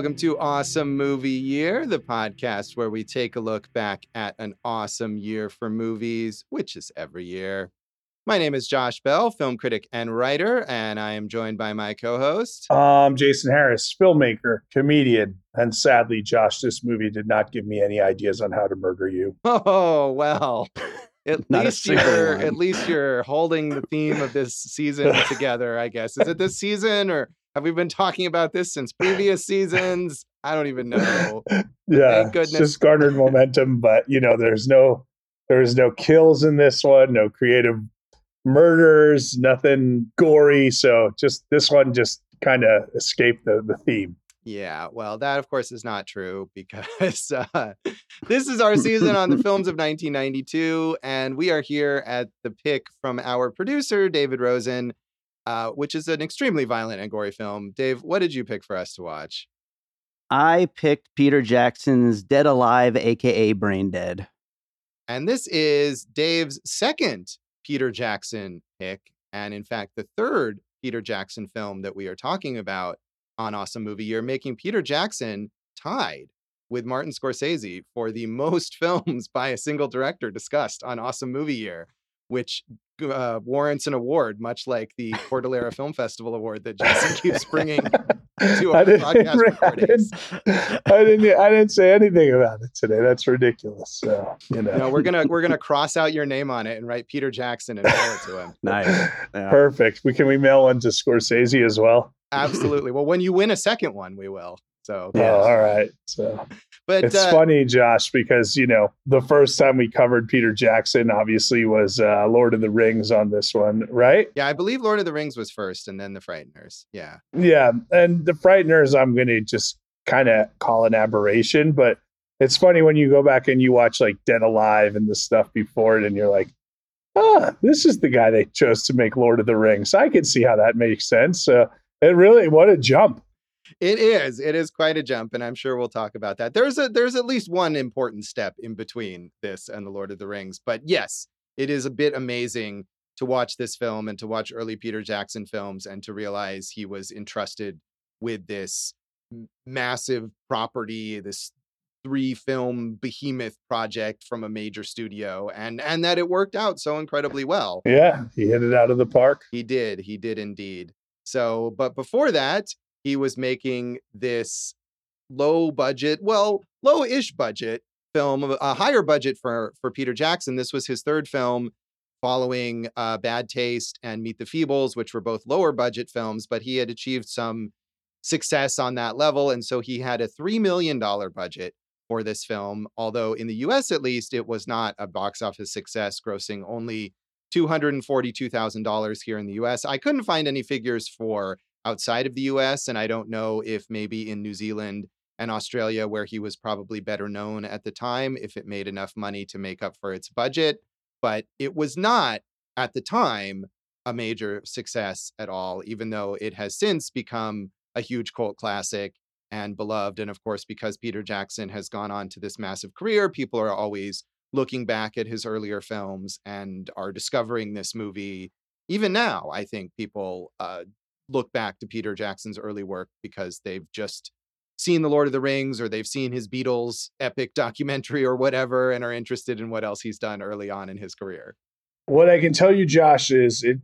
Welcome to Awesome Movie Year, the podcast where we take a look back at an awesome year for movies, which is every year. My name is Josh Bell, film critic and writer, and I am joined by my co host. Um, Jason Harris, filmmaker, comedian, and sadly, Josh, this movie did not give me any ideas on how to murder you. Oh, well. At least you're at least you're holding the theme of this season together, I guess. Is it this season or have we been talking about this since previous seasons? I don't even know. Yeah, Thank goodness. just garnered momentum, but you know, there's no there's no kills in this one, no creative murders, nothing gory. So just this one just kind of escaped the the theme. Yeah, well, that of course is not true because uh, this is our season on the films of 1992, and we are here at the pick from our producer David Rosen uh, which is an extremely violent and gory film. Dave, what did you pick for us to watch? I picked Peter Jackson's Dead Alive, aka Brain Dead. And this is Dave's second Peter Jackson pick, and in fact, the third Peter Jackson film that we are talking about on Awesome Movie Year, making Peter Jackson tied with Martin Scorsese for the most films by a single director discussed on Awesome Movie Year which uh, warrants an award, much like the Cordillera Film Festival award that Jason keeps bringing to our podcast recordings. I didn't, I didn't say anything about it today. That's ridiculous. So you know, no, we're gonna we're gonna cross out your name on it and write Peter Jackson and mail it to him. nice, yeah. perfect. We can we mail one to Scorsese as well. Absolutely. Well, when you win a second one, we will. So yeah. Oh, all right. So but it's uh, funny, Josh, because you know the first time we covered Peter Jackson obviously was uh, Lord of the Rings on this one, right? Yeah, I believe Lord of the Rings was first, and then the Frighteners. Yeah, yeah, and the Frighteners, I'm going to just kind of call an aberration, but it's funny when you go back and you watch like Dead Alive and the stuff before it, and you're like, ah, this is the guy they chose to make Lord of the Rings. I can see how that makes sense. Uh, it really, what a jump. It is. It is quite a jump, and I'm sure we'll talk about that. There's a there's at least one important step in between this and the Lord of the Rings. But yes, it is a bit amazing to watch this film and to watch early Peter Jackson films and to realize he was entrusted with this massive property, this three film behemoth project from a major studio and and that it worked out so incredibly well. Yeah, he hit it out of the park. He did. He did indeed. So, but before that, he was making this low budget, well, low-ish budget film, a higher budget for for Peter Jackson. This was his third film following uh, Bad Taste and Meet the Feebles, which were both lower budget films, but he had achieved some success on that level. And so he had a $3 million budget for this film, although in the US at least, it was not a box office success, grossing only $242,000 here in the US. I couldn't find any figures for outside of the US. And I don't know if maybe in New Zealand and Australia, where he was probably better known at the time, if it made enough money to make up for its budget. But it was not at the time a major success at all, even though it has since become a huge cult classic and beloved. And of course, because Peter Jackson has gone on to this massive career, people are always looking back at his earlier films and are discovering this movie. Even now, I think people uh, look back to Peter Jackson's early work because they've just seen The Lord of the Rings or they've seen his Beatles epic documentary or whatever and are interested in what else he's done early on in his career. What I can tell you, Josh, is it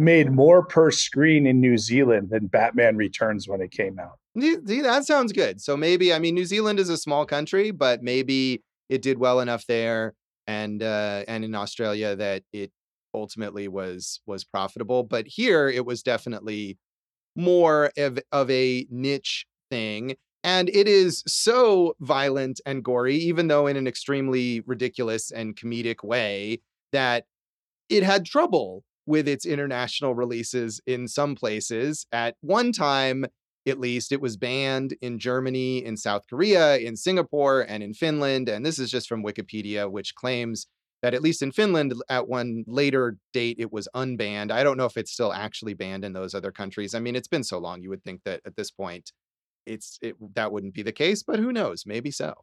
made more per screen in New Zealand than Batman Returns when it came out. See, that sounds good. So maybe, I mean, New Zealand is a small country, but maybe it did well enough there and uh, and in Australia that it ultimately was was profitable but here it was definitely more of, of a niche thing and it is so violent and gory even though in an extremely ridiculous and comedic way that it had trouble with its international releases in some places at one time at least it was banned in Germany, in South Korea, in Singapore, and in Finland. And this is just from Wikipedia, which claims that at least in Finland at one later date it was unbanned. I don't know if it's still actually banned in those other countries. I mean, it's been so long you would think that at this point it's it, that wouldn't be the case, but who knows? Maybe so.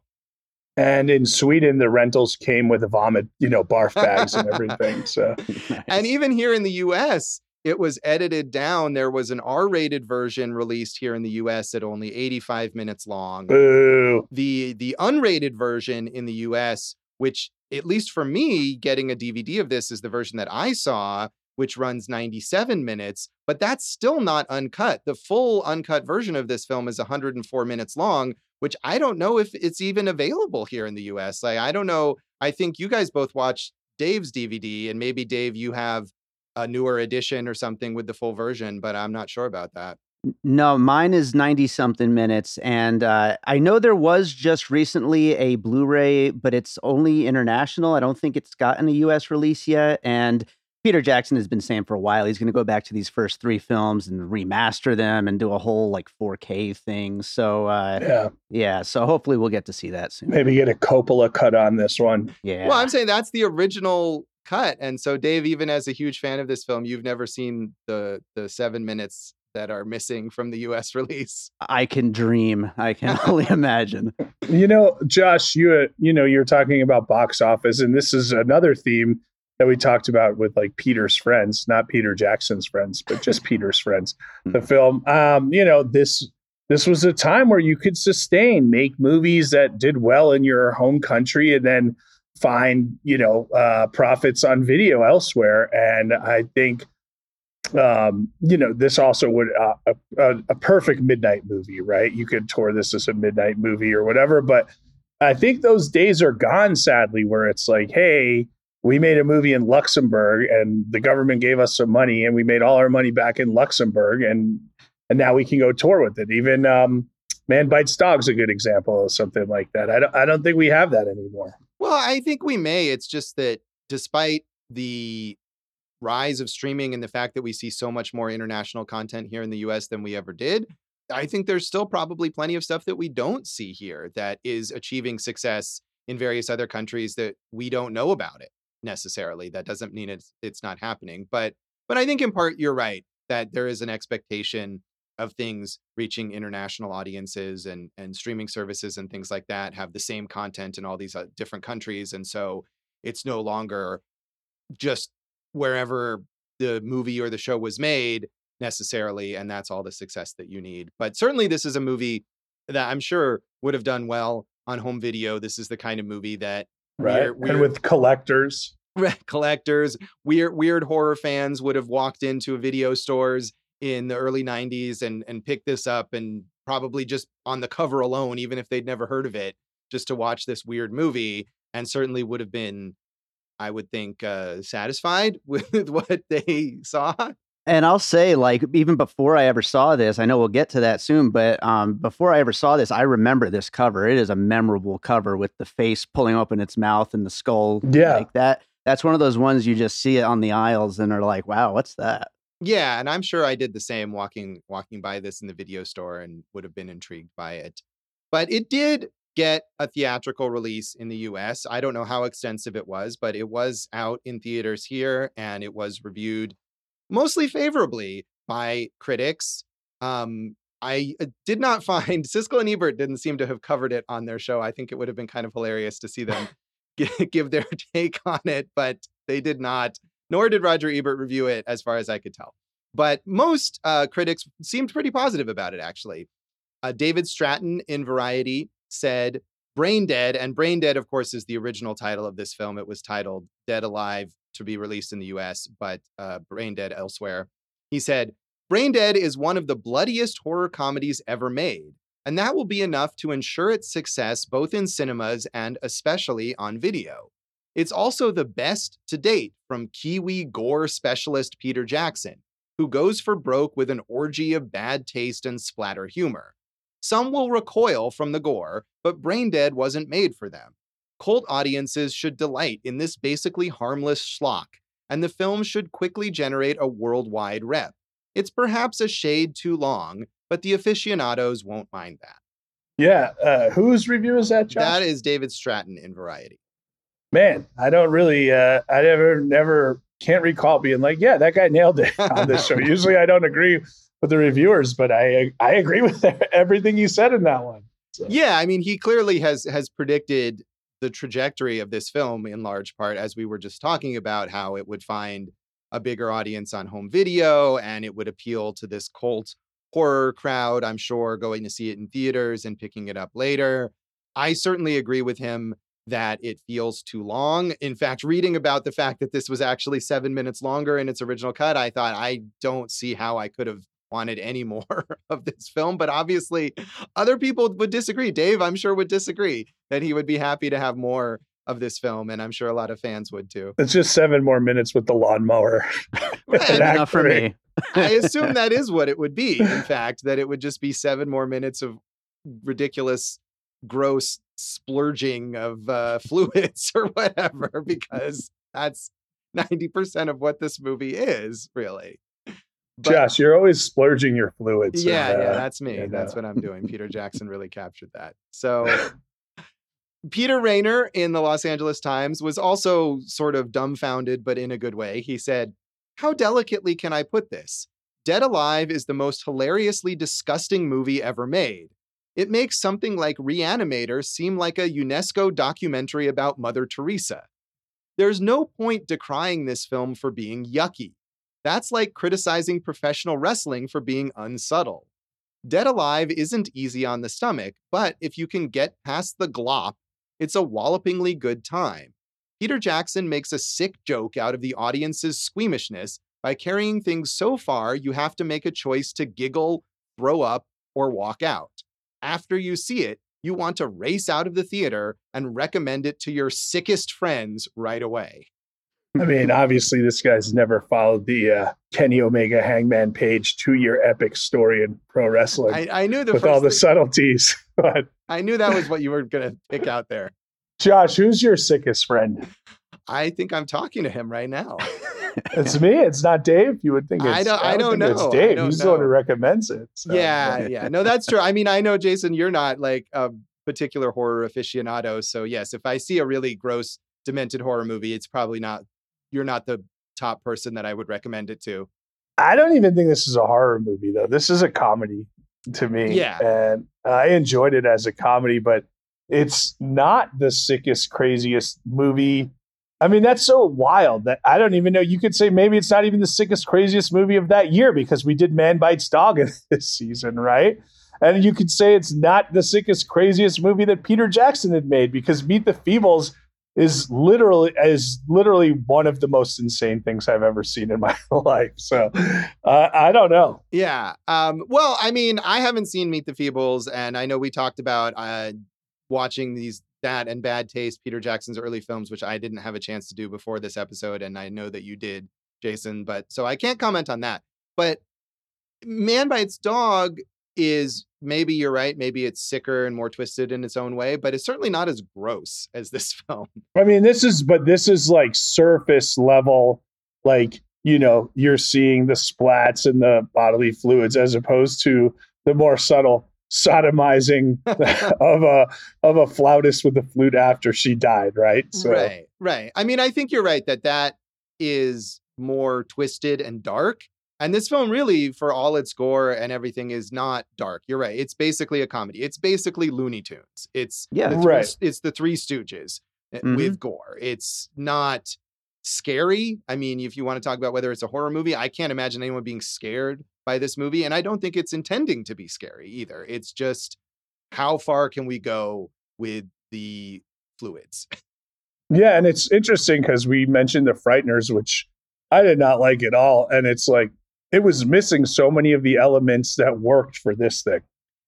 And in Sweden, the rentals came with a vomit, you know, barf bags and everything. So, nice. and even here in the U.S., it was edited down. There was an R-rated version released here in the US at only 85 minutes long. Boo. The the unrated version in the US, which at least for me, getting a DVD of this is the version that I saw, which runs 97 minutes, but that's still not uncut. The full uncut version of this film is 104 minutes long, which I don't know if it's even available here in the US. Like I don't know. I think you guys both watched Dave's DVD and maybe Dave you have a newer edition or something with the full version, but I'm not sure about that. No, mine is 90 something minutes. And uh, I know there was just recently a Blu ray, but it's only international. I don't think it's gotten a US release yet. And Peter Jackson has been saying for a while he's going to go back to these first three films and remaster them and do a whole like 4K thing. So, uh, Yeah. yeah, so hopefully we'll get to see that soon. Maybe get a Coppola cut on this one. Yeah. Well, I'm saying that's the original cut. And so Dave, even as a huge fan of this film, you've never seen the the seven minutes that are missing from the US release. I can dream. I can only imagine. You know, Josh, you uh, you know, you're talking about box office, and this is another theme that we talked about with like Peter's friends, not Peter Jackson's friends, but just Peter's friends. The film, um, you know, this this was a time where you could sustain, make movies that did well in your home country, and then find you know uh, profits on video elsewhere. And I think um, you know, this also would uh, a, a, perfect midnight movie, right? You could tour this as a midnight movie or whatever, but I think those days are gone, sadly, where it's like, hey, we made a movie in Luxembourg and the government gave us some money and we made all our money back in Luxembourg and and now we can go tour with it. Even um, Man Bites Dog's a good example of something like that. I don't I don't think we have that anymore. Well, I think we may. It's just that despite the rise of streaming and the fact that we see so much more international content here in the US than we ever did, I think there's still probably plenty of stuff that we don't see here that is achieving success in various other countries that we don't know about it necessarily. That doesn't mean it's it's not happening, but but I think in part you're right that there is an expectation of things reaching international audiences and and streaming services and things like that have the same content in all these uh, different countries and so it's no longer just wherever the movie or the show was made necessarily and that's all the success that you need but certainly this is a movie that i'm sure would have done well on home video this is the kind of movie that Right. And with collectors. collectors weird weird horror fans would have walked into a video stores in the early 90s and and picked this up and probably just on the cover alone even if they'd never heard of it just to watch this weird movie and certainly would have been i would think uh satisfied with what they saw And I'll say, like, even before I ever saw this, I know we'll get to that soon, but um, before I ever saw this, I remember this cover. It is a memorable cover with the face pulling open its mouth and the skull. Yeah. Like that. That's one of those ones you just see it on the aisles and are like, wow, what's that? yeah and i'm sure i did the same walking walking by this in the video store and would have been intrigued by it but it did get a theatrical release in the US. I don't know how extensive it was, but it was out in theaters here and it was reviewed mostly favorably by critics. Um, I uh, did not find Siskel and Ebert didn't seem to have covered it on their show. I think it would have been kind of hilarious to see them give their take on it, but they did not. Nor did Roger Ebert review it, as far as I could tell. But most uh, critics seemed pretty positive about it, actually. Uh, David Stratton in Variety said, Brain Dead, and Brain Dead, of course, is the original title of this film. It was titled Dead Alive to be released in the US, but uh, Brain Dead elsewhere. He said, Brain Dead is one of the bloodiest horror comedies ever made, and that will be enough to ensure its success both in cinemas and especially on video. It's also the best to date from Kiwi gore specialist Peter Jackson, who goes for broke with an orgy of bad taste and splatter humor. Some will recoil from the gore, but Brain Dead wasn't made for them. Cult audiences should delight in this basically harmless schlock, and the film should quickly generate a worldwide rep. It's perhaps a shade too long, but the aficionados won't mind that. Yeah. Uh, whose review is that, Josh? That is David Stratton in Variety. Man, I don't really. Uh, I never, never can't recall being like, yeah, that guy nailed it on this show. Usually, I don't agree with the reviewers, but I I agree with everything you said in that one. So, Yeah, I mean, he clearly has has predicted the trajectory of this film in large part, as we were just talking about, how it would find a bigger audience on home video and it would appeal to this cult horror crowd, I'm sure, going to see it in theaters and picking it up later. I certainly agree with him that it feels too long. In fact, reading about the fact that this was actually seven minutes longer in its original cut, I thought, I don't see how I could have wanted any more of this film. But obviously, other people would disagree. Dave, I'm sure, would disagree that he would be happy to have more of this film. And I'm sure a lot of fans would too. It's just seven more minutes with the lawnmower. Right. Enough for me. I assume that is what it would be. In fact, that it would just be seven more minutes of ridiculous, gross splurging of uh, fluids or whatever, because that's 90% of what this movie is, really. But, Josh, you're always splurging your fluids. Yeah, and, uh, yeah, that's me. And, that's uh, what I'm doing. Peter Jackson really captured that. So Peter Rainer in the Los Angeles Times was also sort of dumbfounded, but in a good way. He said, How delicately can I put this? Dead Alive is the most hilariously disgusting movie ever made. It makes something like Reanimator seem like a UNESCO documentary about Mother Teresa. There's no point decrying this film for being yucky. That's like criticizing professional wrestling for being unsubtle. Dead Alive isn't easy on the stomach, but if you can get past the glop it's a wallopingly good time. Peter Jackson makes a sick joke out of the audience's squeamishness by carrying things so far you have to make a choice to giggle, throw up, or walk out. After you see it, you want to race out of the theater and recommend it to your sickest friends right away. I mean, obviously, this guy's never followed the uh, Kenny Omega Hangman Page two year epic story in pro wrestling. I, I knew the with all the thing, subtleties, but I knew that was what you were going to pick out there. Josh, who's your sickest friend? I think I'm talking to him right now. it's me. It's not Dave. You would think it's, I don't, I don't, know. It's Dave. He's know. the one who recommends it. So. Yeah, yeah. No, that's true. I mean, I know, Jason, you're not like a particular horror aficionado. So, yes, if I see a really gross, demented horror movie, it's probably not you're not the top person that I would recommend it to. I don't even think this is a horror movie though. This is a comedy to me. Yeah. And I enjoyed it as a comedy, but it's not the sickest, craziest movie. I mean, that's so wild that I don't even know. You could say maybe it's not even the sickest, craziest movie of that year because we did Man Bites Dog in this season, right? And you could say it's not the sickest, craziest movie that Peter Jackson had made because Meet the Feebles is literally is literally one of the most insane things I've ever seen in my life. So uh, I don't know. Yeah. Um, well, I mean, I haven't seen Meet the Feebles, and I know we talked about uh, watching these that and bad taste Peter Jackson's early films, which I didn't have a chance to do before this episode, and I know that you did, Jason. But so I can't comment on that. But Man Bites Dog is maybe you're right. Maybe it's sicker and more twisted in its own way, but it's certainly not as gross as this film. I mean, this is, but this is like surface level, like, you know, you're seeing the splats and the bodily fluids as opposed to the more subtle sodomizing of a of a flautist with a flute after she died, right? So. Right, right. I mean, I think you're right that that is more twisted and dark and this film, really, for all its gore and everything, is not dark. You're right. It's basically a comedy. It's basically Looney Tunes. It's yeah, three, right. It's the Three Stooges eh, mm-hmm. with gore. It's not scary. I mean, if you want to talk about whether it's a horror movie, I can't imagine anyone being scared by this movie, and I don't think it's intending to be scary either. It's just how far can we go with the fluids? Yeah, and it's interesting because we mentioned the Frighteners, which I did not like at all, and it's like it was missing so many of the elements that worked for this thing.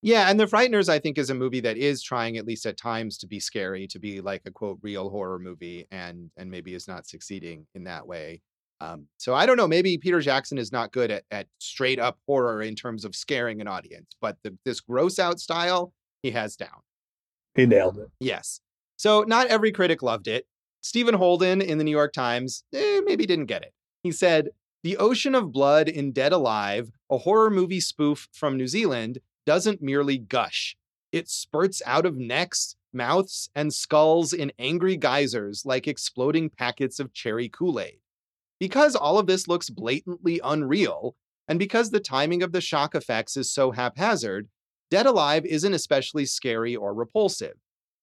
Yeah, and The Frighteners, I think, is a movie that is trying, at least at times, to be scary, to be like a quote real horror movie, and and maybe is not succeeding in that way. Um, so I don't know. Maybe Peter Jackson is not good at at straight up horror in terms of scaring an audience, but the, this gross out style he has down. He nailed it. Yes. So not every critic loved it. Stephen Holden in the New York Times eh, maybe didn't get it. He said the Ocean of Blood in Dead Alive, a horror movie spoof from New Zealand, doesn't merely gush. It spurts out of necks, mouths, and skulls in angry geysers like exploding packets of cherry Kool Aid. Because all of this looks blatantly unreal, and because the timing of the shock effects is so haphazard, Dead Alive isn't especially scary or repulsive.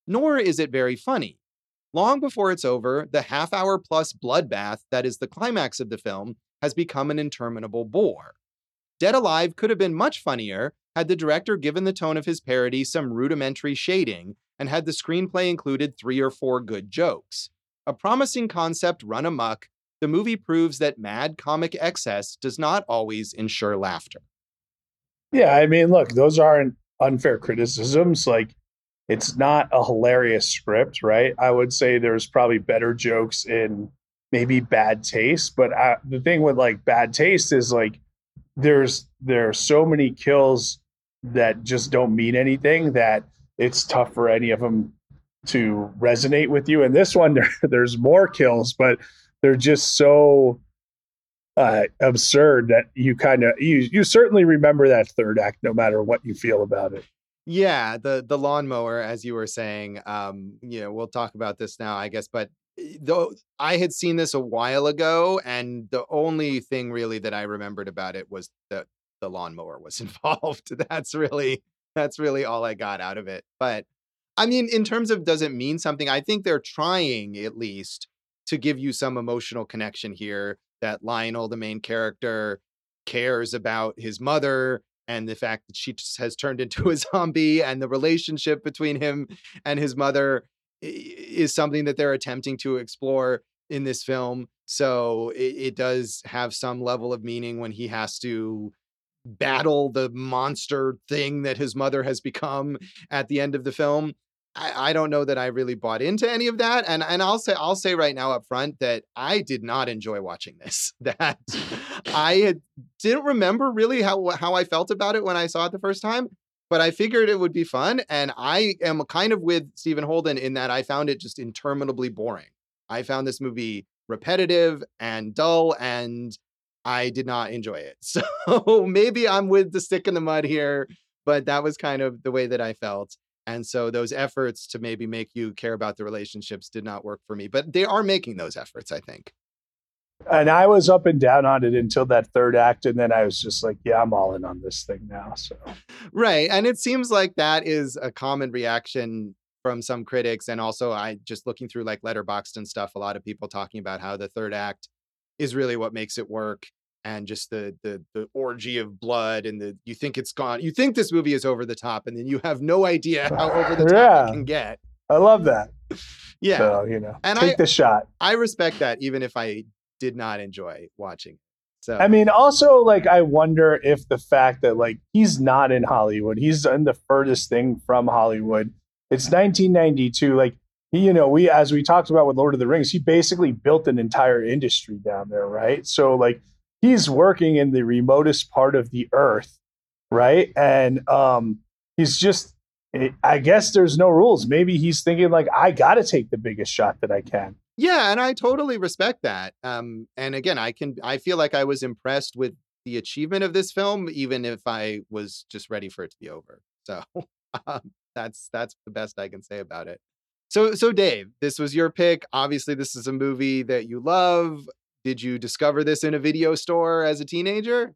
Nor is it very funny. Long before it's over, the half hour plus bloodbath that is the climax of the film has become an interminable bore. Dead Alive could have been much funnier had the director given the tone of his parody some rudimentary shading and had the screenplay included three or four good jokes. A promising concept run amuck, the movie proves that mad comic excess does not always ensure laughter. Yeah, I mean, look, those aren't unfair criticisms. Like, it's not a hilarious script, right? I would say there's probably better jokes in maybe bad taste, but I, the thing with like bad taste is like there's there are so many kills that just don't mean anything that it's tough for any of them to resonate with you. And this one, there, there's more kills, but they're just so uh, absurd that you kind of you you certainly remember that third act, no matter what you feel about it. Yeah, the the lawnmower, as you were saying, um, you know, we'll talk about this now, I guess, but though I had seen this a while ago, and the only thing really that I remembered about it was that the lawnmower was involved. That's really that's really all I got out of it. But I mean, in terms of does it mean something, I think they're trying at least to give you some emotional connection here that Lionel, the main character, cares about his mother and the fact that she has turned into a zombie and the relationship between him and his mother is something that they're attempting to explore in this film. So it, it does have some level of meaning when he has to battle the monster thing that his mother has become at the end of the film. I, I, don't know that I really bought into any of that. And and I'll say I'll say right now up front that I did not enjoy watching this. That I had, didn't remember really how how I felt about it when I saw it the first time. But I figured it would be fun. And I am kind of with Stephen Holden in that I found it just interminably boring. I found this movie repetitive and dull and I did not enjoy it. So maybe I'm with the stick in the mud here, but that was kind of the way that I felt. And so those efforts to maybe make you care about the relationships did not work for me, but they are making those efforts, I think. And I was up and down on it until that third act. And then I was just like, yeah, I'm all in on this thing now. So, right. And it seems like that is a common reaction from some critics. And also, I just looking through like Letterboxd and stuff, a lot of people talking about how the third act is really what makes it work and just the the the orgy of blood and the you think it's gone you think this movie is over the top and then you have no idea how over the top yeah. it can get i love that yeah so you know and take I, the shot i respect that even if i did not enjoy watching so i mean also like i wonder if the fact that like he's not in hollywood he's in the furthest thing from hollywood it's 1992 like he, you know we as we talked about with lord of the rings he basically built an entire industry down there right so like he's working in the remotest part of the earth, right? And um, he's just, eh, I guess there's no rules. Maybe he's thinking like, I got to take the biggest shot that I can. Yeah, and I totally respect that. Um, and again, I can, I feel like I was impressed with the achievement of this film, even if I was just ready for it to be over. So um, that's that's the best I can say about it. So, so Dave, this was your pick. Obviously, this is a movie that you love. Did you discover this in a video store as a teenager?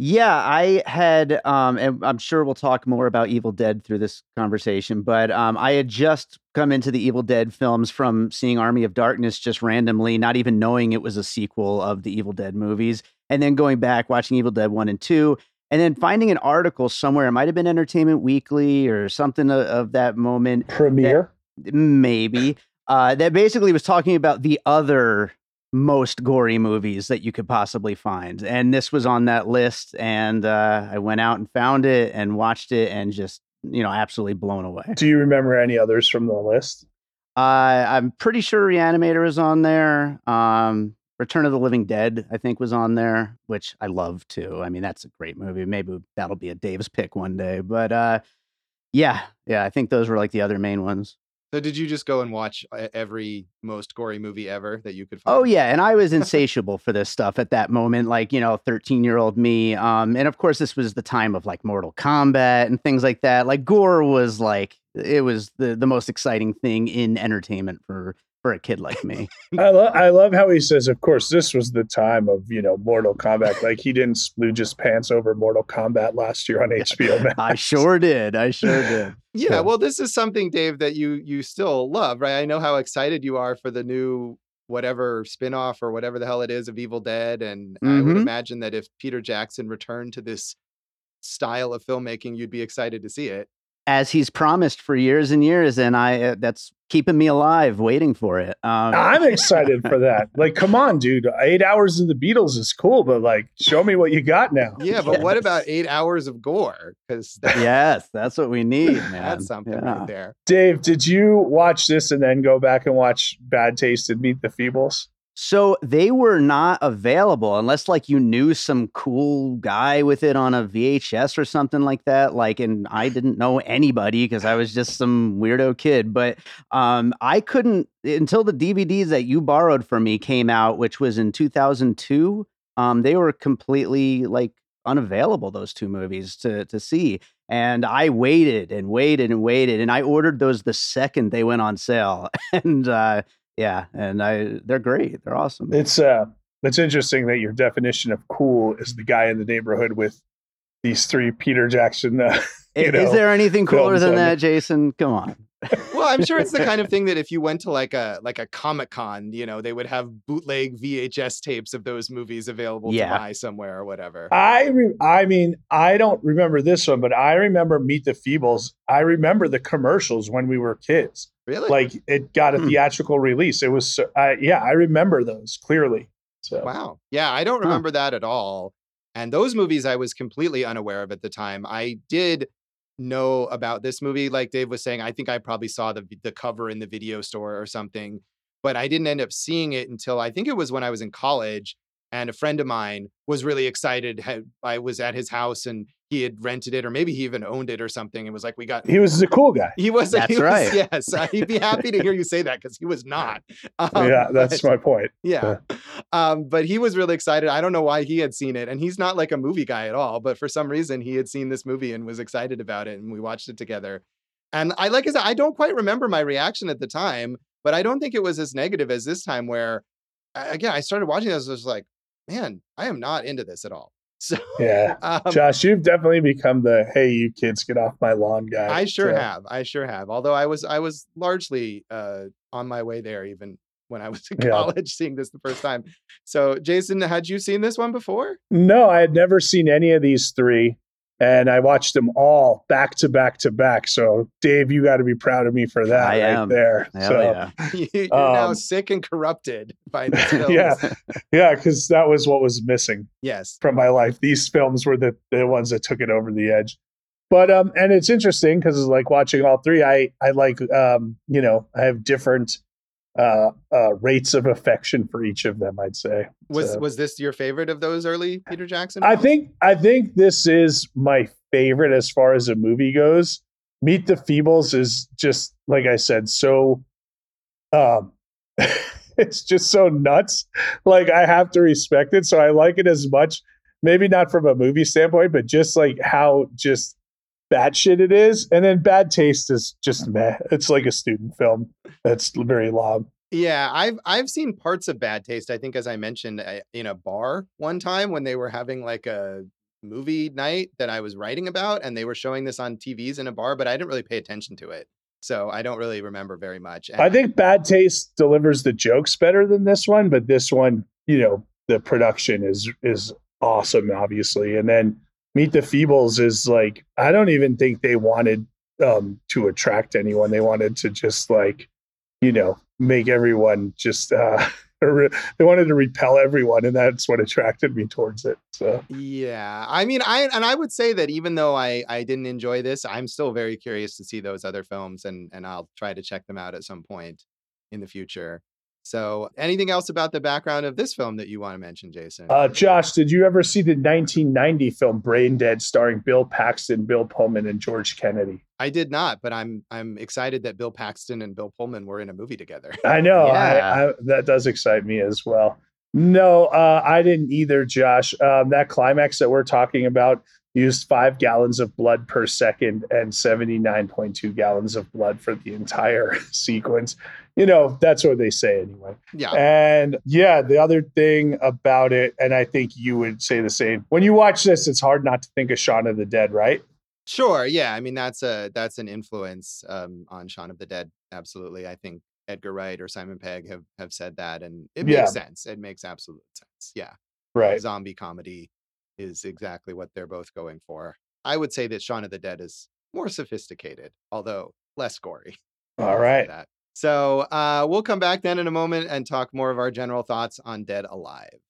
Yeah, I had, um, and I'm sure we'll talk more about Evil Dead through this conversation, but um, I had just come into the Evil Dead films from seeing Army of Darkness just randomly, not even knowing it was a sequel of the Evil Dead movies, and then going back, watching Evil Dead 1 and 2, and then finding an article somewhere, it might have been Entertainment Weekly or something of, of that moment. Premiere? That, maybe. Uh, that basically was talking about the other most gory movies that you could possibly find. And this was on that list. And uh, I went out and found it and watched it and just, you know, absolutely blown away. Do you remember any others from the list? Uh, I'm pretty sure Reanimator is on there. Um, Return of the Living Dead, I think, was on there, which I love too. I mean, that's a great movie. Maybe that'll be a Dave's pick one day. But uh, yeah, yeah, I think those were like the other main ones. So did you just go and watch every most gory movie ever that you could oh, find? Oh yeah, and I was insatiable for this stuff at that moment, like, you know, 13-year-old me. Um and of course this was the time of like Mortal Kombat and things like that. Like gore was like it was the the most exciting thing in entertainment for for a kid like me. I love I love how he says, of course, this was the time of you know Mortal Kombat. Like he didn't splooge his pants over Mortal Kombat last year on HBO Max. I sure did. I sure did. yeah, well, this is something, Dave, that you you still love, right? I know how excited you are for the new whatever spin-off or whatever the hell it is of Evil Dead. And I would Mhm. imagine that if Peter Jackson returned to this style of filmmaking, you'd be excited to see it. As he's promised for years and years, and I uh, that's keeping me alive, waiting for it. Um, I'm excited for that. Like, come on, dude. Eight hours of the Beatles is cool, but like, show me what you got now. Yeah, but what about eight hours of gore? Because yes, that's what we need, man. that's something Yeah. right there. Dave, did you watch this and then go back and watch Bad Taste and Meet the Feebles? So they were not available unless like you knew some cool guy with it on a VHS or something like that. Like, and I didn't know anybody because I was just some weirdo kid. But um, I couldn't until the DVDs that you borrowed from me came out, which was in 2002. Um, they were completely like unavailable. Those two movies to to see. And I waited and waited and waited, and I ordered those the second they went on sale. and uh, yeah, and I they're great. They're awesome. It's uh it's interesting that your definition of cool is the guy in the neighborhood with these three Peter Jackson uh, Is know, there anything cooler than that. Jason? Come on. Well, I'm sure it's the kind of thing that if you went to like a like a Comic Con, you know, they would have bootleg VHS tapes of those movies available Yeah. to buy somewhere or whatever. I re- I mean, I don't remember this one, but I remember Meet the Feebles. I remember the commercials when we were kids. Really? Like it got a Hmm. theatrical release. It was, so- I yeah, I remember those clearly. So Wow. Yeah, I don't Huh. remember that at all. And those movies I was completely unaware of at the time. I did know about this movie like Dave was saying. I think I probably saw the the cover in the video store or something, but I didn't end up seeing it until I think it was when I was in college and a friend of mine was really excited. I was at his house and he had rented it or maybe he even owned it or something and was like we got he was a cool guy. he was That's he was- right. yes uh, he'd be happy to hear you say that because he was not Um, yeah, that's but- my point. yeah. Um, but he was really excited. I don't know why he had seen it. And he's not like a movie guy at all, but for some reason he had seen this movie and was excited about it. And we watched it together. And I like I said, I don't quite remember my reaction at the time, but I don't think it was as negative as this time where again, I started watching this, I was like, man, I am not into this at all. So Yeah. um, Josh, you've definitely become the hey, you kids, get off my lawn guy. I sure So, have. I sure have. Although I was I was largely uh on my way there even when I was in Yeah. college seeing this the first time. So Jason, had you seen this one before? No, I had never seen any of these three, and I watched them all back to back to back. So, Dave, you got to be proud of me for that I right am. there. Hell so, yeah. You're now Um, sick and corrupted by these films. yeah, yeah, because that was what was missing Yes. from my life. These films were the the ones that took it over the edge. But um, and it's interesting because it's like watching all three, I I like um, you know, I have different uh uh rates of affection for each of them. I'd say Was So- was this your favorite of those early Peter Jackson? I think I think this is my favorite as far as a movie goes. Meet the Feebles is just like I said, so um it's just so nuts. Like I have to respect it. So I like it as much, maybe not from a movie standpoint, but just like how just bad shit it is. And then bad taste is just meh. It's like a student film that's very long. Yeah, I've I've seen parts of Bad Taste. I think, as I mentioned, uh, in a bar one time when they were having like a movie night that I was writing about, and they were showing this on TVs in a bar, but I didn't really pay attention to it, so I don't really remember very much. And I think Bad Taste delivers the jokes better than this one, but this one, you know, the production is is awesome, obviously. And then Meet the Feebles is like I don't even think they wanted um to attract anyone. They wanted to just like, you know, make everyone just uh they wanted to repel everyone and that's what attracted me towards it. So Yeah, I mean, I and I would say that even though I I didn't enjoy this, I'm still very curious to see those other films, and and I'll try to check them out at some point in the future. So, anything else about the background of this film that you want to mention, Jason? uh Josh, did you ever see the 1990 film Brain Dead starring Bill Paxton, Bill Pullman, and George Kennedy? I did not, but I'm I'm excited that Bill Paxton and Bill Pullman were in a movie together. I know. Yeah. I, I, that does excite me as well. No, uh, I didn't either, Josh. Um, that climax that we're talking about used five gallons of blood per second and 79.2 gallons of blood for the entire sequence. You know, that's what they say anyway. Yeah, And yeah, the other thing about it, and I think you would say the same. When you watch this, it's hard not to think of Shaun of the Dead, right? sure. Yeah, I mean that's a that's an influence um, on Shaun of the Dead. Absolutely, I think Edgar Wright or Simon Pegg have have said that, and it Yeah. makes sense. It makes absolute sense. Yeah, Right. zombie comedy is exactly what they're both going for. I would say that Shaun of the Dead is more sophisticated, although less gory. All right. that. So uh, we'll come back then in a moment and talk more of our general thoughts on Dead Alive.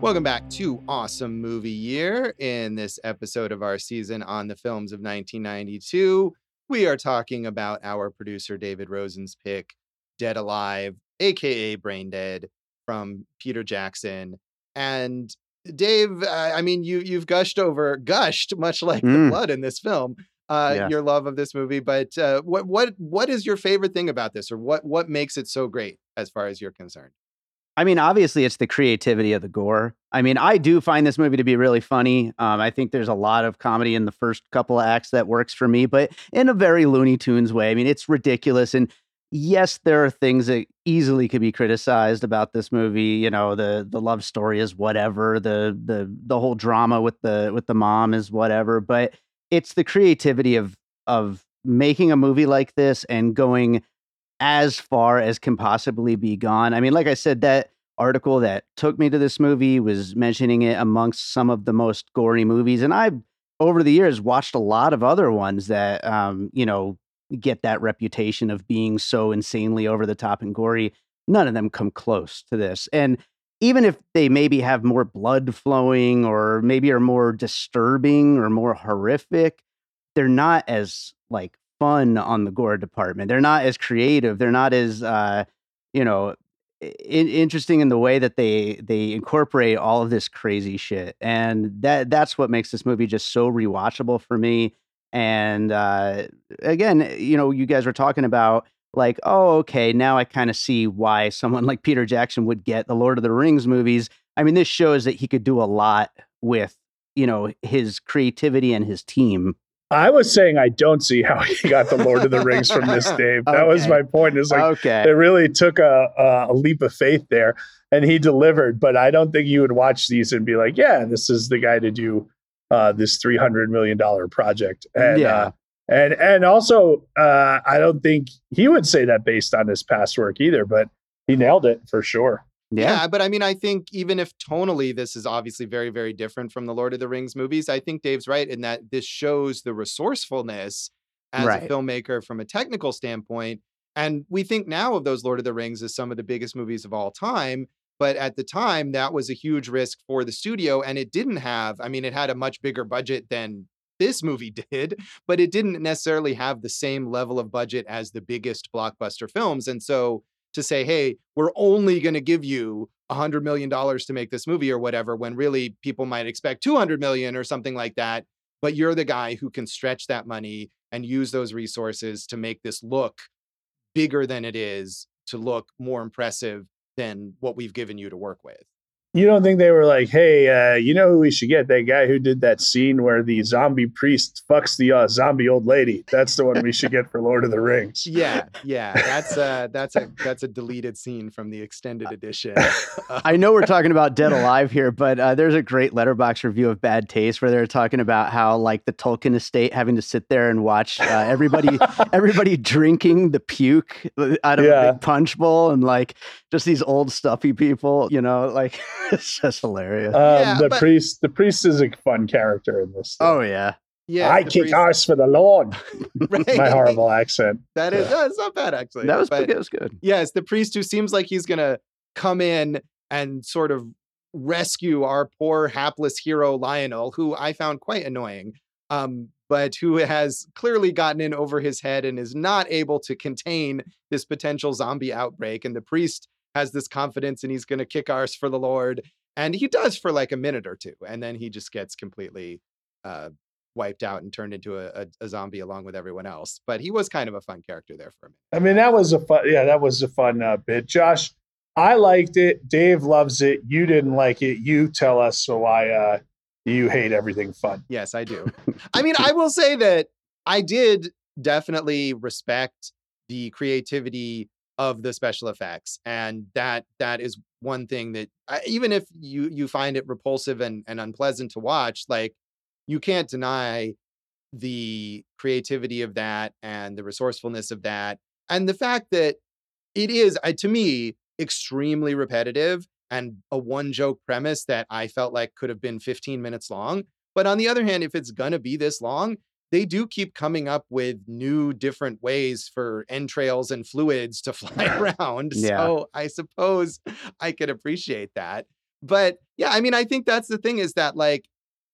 Welcome back to Awesome Movie Year. In this episode of our season on the films of 1992, we are talking about our producer David Rosen's pick, Dead Alive, aka Brain Dead, from Peter Jackson. And Dave, uh, I mean, you you've gushed over, gushed much like the Mm. blood in this film, uh, Yeah. your love of this movie. But uh, what what what is your favorite thing about this, or what what makes it so great as far as you're concerned? I mean, obviously, it's the creativity of the gore. I mean, I do find this movie to be really funny. Um, I think there's a lot of comedy in the first couple of acts that works for me, but in a very Looney Tunes way. I mean, it's ridiculous. And yes, there are things that easily could be criticized about this movie. You know, the the love story is whatever. The the the whole drama with the with the mom is whatever. But it's the creativity of of making a movie like this and going as far as can possibly be gone. I mean, like I said, that article that took me to this movie was mentioning it amongst some of the most gory movies. And I've, over the years, watched a lot of other ones that, um, you know, get that reputation of being so insanely over the top and gory. None of them come close to this. And even if they maybe have more blood flowing or maybe are more disturbing or more horrific, they're not as like fun on the gore department. They're not as creative. They're not as uh, you know i- interesting in the way that they they incorporate all of this crazy shit. And that that's what makes this movie just so rewatchable for me. And uh, again, you know, you guys were talking about like, oh, okay, now I kind of see why someone like Peter Jackson would get the Lord of the Rings movies. I mean, this shows that he could do a lot with you know his creativity and his team. I was saying I don't see how he got the Lord of the Rings from this, Dave. That was my point. Is like okay, it really took a, a a leap of faith there, and he delivered. But I don't think you would watch these and be like, "Yeah, this is the guy to do uh, this three hundred million dollar project." And Yeah. uh, and and also, uh, I don't think he would say that based on his past work either. But he nailed it for sure. yeah, but I mean, I think even if tonally this is obviously very, very different from the Lord of the Rings movies, I think Dave's right in that this shows the resourcefulness as Right. a filmmaker from a technical standpoint. And we think now of those Lord of the Rings as some of the biggest movies of all time. But at the time, that was a huge risk for the studio. And it didn't have, I mean, it had a much bigger budget than this movie did, but it didn't necessarily have the same level of budget as the biggest blockbuster films. And so to say, hey, we're only going to give you a hundred million dollars to make this movie or whatever, when really people might expect 200 million or something like that. But you're the guy who can stretch that money and use those resources to make this look bigger than it is, to look more impressive than what we've given you to work with. You don't think they were like, "Hey, uh, you know who we should get? That guy who did that scene where the zombie priest fucks the uh, zombie old lady. That's the one we should get for Lord of the Rings." Yeah, yeah, that's a that's a that's a deleted scene from the extended edition. I know we're talking about Dead Alive here, but uh, there's a great Letterboxd review of Bad Taste where they're talking about how like the Tolkien estate having to sit there and watch uh, everybody everybody drinking the puke uh, out of a big punch bowl and like just these old stuffy people, you know, like it's just hilarious. Um, Yeah, the but- priest, the priest is a fun character in this. thing. oh yeah. Yeah, I kick priest- ass for the Lord. right? My horrible accent. That is Yeah. that's not bad actually. That was but, that was good. yes, the priest who seems like he's gonna come in and sort of rescue our poor hapless hero Lionel, who I found quite annoying. Um, but who has clearly gotten in over his head and is not able to contain this potential zombie outbreak. And the priest has this confidence and he's gonna kick ours for the Lord. And he does for like a minute or two, and then he just gets completely uh wiped out and turned into a, a, a zombie along with everyone else. But he was kind of a fun character there for a minute. I mean, that was a fun. Yeah, that was a fun uh, bit. Josh, I liked it. Dave loves it. You didn't like it. You tell us why uh, you hate everything fun. Yes, I do. I mean, I will say that I did definitely respect the creativity of the special effects, and that that is one thing that even if you you find it repulsive and and unpleasant to watch, like you can't deny the creativity of that and the resourcefulness of that and the fact that it is to me extremely repetitive and a one joke premise that I felt like could have been 15 minutes long. But on the other hand, if it's going to be this long, they do keep coming up with new different ways for entrails and fluids to fly around. Yeah. So I suppose I could appreciate that. But yeah, I mean, I think that's the thing is that like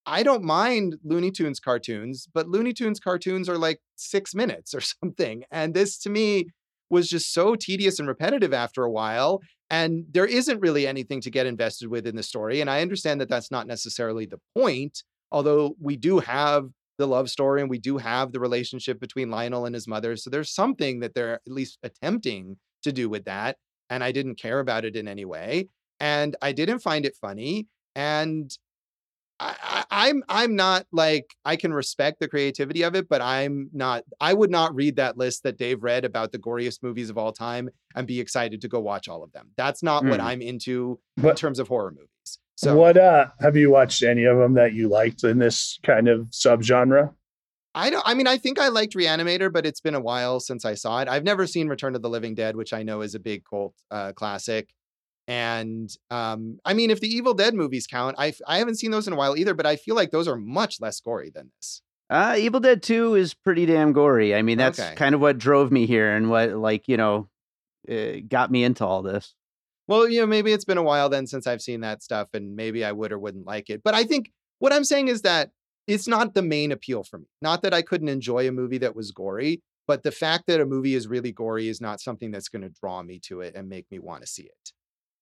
I don't mind Looney Tunes cartoons, but Looney Tunes cartoons are like six minutes or something. And this to me was just so tedious and repetitive after a while. And there isn't really anything to get invested with in the story. And I understand that that's not necessarily the point, although we do have the love story and we do have the relationship between Lionel and his mother. So there's something that they're at least attempting to do with that. And I didn't care about it in any way. And I didn't find it funny. And I, I, I'm I'm not like I can respect the creativity of it, but I'm not. I would not read that list that Dave read about the goriest movies of all time and be excited to go watch all of them. That's not what Mm. I'm into in But terms of horror movies. So what uh have you watched any of them that you liked in this kind of subgenre? I don't. I mean, I think I liked Reanimator, but it's been a while since I saw it. I've never seen Return of the Living Dead, which I know is a big cult uh, classic. And um, I mean, if the Evil Dead movies count, I I haven't seen those in a while either. But I feel like those are much less gory than this. Uh, Evil Dead 2 is pretty damn gory. I mean, that's Okay. kind of what drove me here and what, like, you know, uh, got me into all this. Well, you know, maybe it's been a while then since I've seen that stuff, and maybe I would or wouldn't like it. But I think what I'm saying is that it's not the main appeal for me. Not that I couldn't enjoy a movie that was gory, but the fact that a movie is really gory is not something that's going to draw me to it and make me want to see it.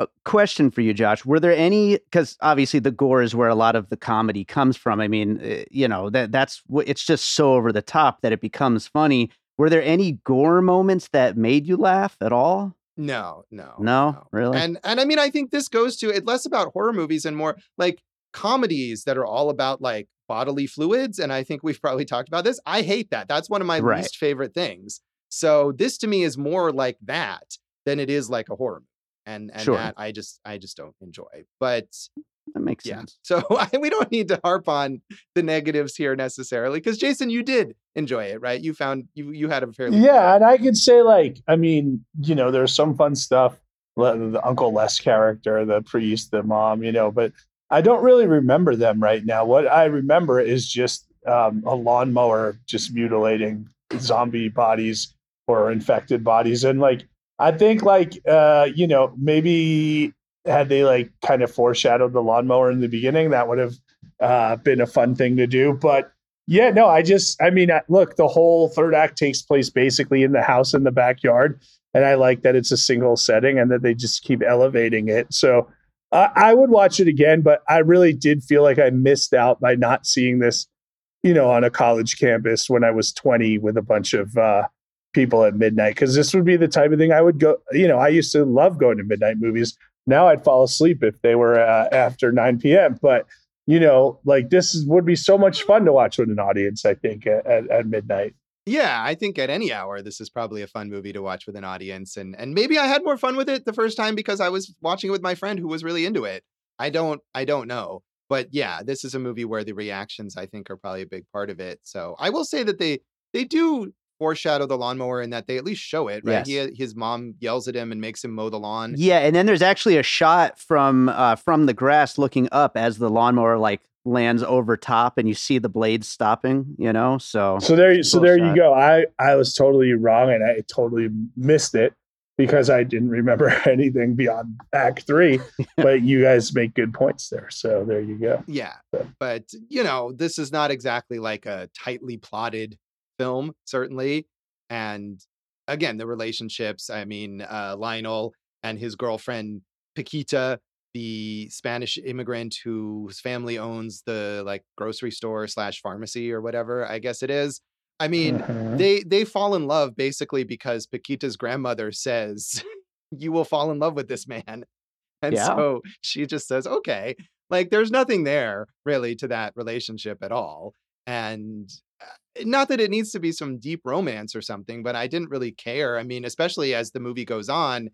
A question for you, Josh. Were there any? Because obviously the gore is where a lot of the comedy comes from. I mean, uh, you know that that's it's just so over the top that it becomes funny. Were there any gore moments that made you laugh at all? No, no, No, really. And and I mean, I think this goes to it less about horror movies and more like comedies that are all about like bodily fluids. And I think we've probably talked about this. I hate that. That's one of my Right. least favorite things. So this to me is more like that than it is like a horror movie. And and Sure. that I just I just don't enjoy. But that makes yeah. sense. So I, we don't need to harp on the negatives here necessarily because Jason, you did enjoy it, right? You found you you had a fairly Yeah, and I could say like, I mean, you know, there's some fun stuff. The Uncle Les character, the priest, the mom, you know, but I don't really remember them right now. What I remember is just um, a lawnmower just mutilating zombie bodies or infected bodies, and like I think like uh, you know maybe had they like kind of foreshadowed the lawnmower in the beginning, that would have uh, been a fun thing to do, but. Yeah, no, I just, I mean, look, the whole third act takes place basically in the house in the backyard. And I like that it's a single setting and that they just keep elevating it. So I would watch it again, but I really did feel like I missed out by not seeing this, you know, on a college campus when I was 20 with a bunch of uh, people at midnight. Cause this would be the type of thing I would go, you know, I used to love going to midnight movies. Now I'd fall asleep if they were uh, after 9 p.m. But you know, like this is, would be so much fun to watch with an audience. I think at, at, at midnight. Yeah, I think at any hour this is probably a fun movie to watch with an audience and and maybe I had more fun with it the first time because I was watching it with my friend who was really into it. I don't I don't know. But yeah, this is a movie where the reactions I think are probably a big part of it. So I will say that they they do foreshadow the lawnmower in that they at least show it, right? Yes. He his mom yells at him and makes him mow the lawn. Yeah, and then there's actually a shot from uh, from the grass looking up as the lawnmower like lands over top, and you see the blades stopping. You know, so So there, so there shot. you go. I I was totally wrong, and I totally missed it because I didn't remember anything beyond Act Three. but you guys make good points there. So there you go. Yeah. But, you know, this is not exactly like a tightly plotted film, certainly. And again, the relationships, I mean, uh, Lionel and his girlfriend, Paquita, the Spanish immigrant whose family owns the like grocery store slash pharmacy or whatever, I guess it is. I mean, Mhm. they they fall in love basically because Paquita's grandmother says you will fall in love with this man. And Yeah. so she just says, okay. Like there's nothing there really to that relationship at all. And Uh, not that it needs to be some deep romance or something, but I didn't really care. I mean, especially as the movie goes on,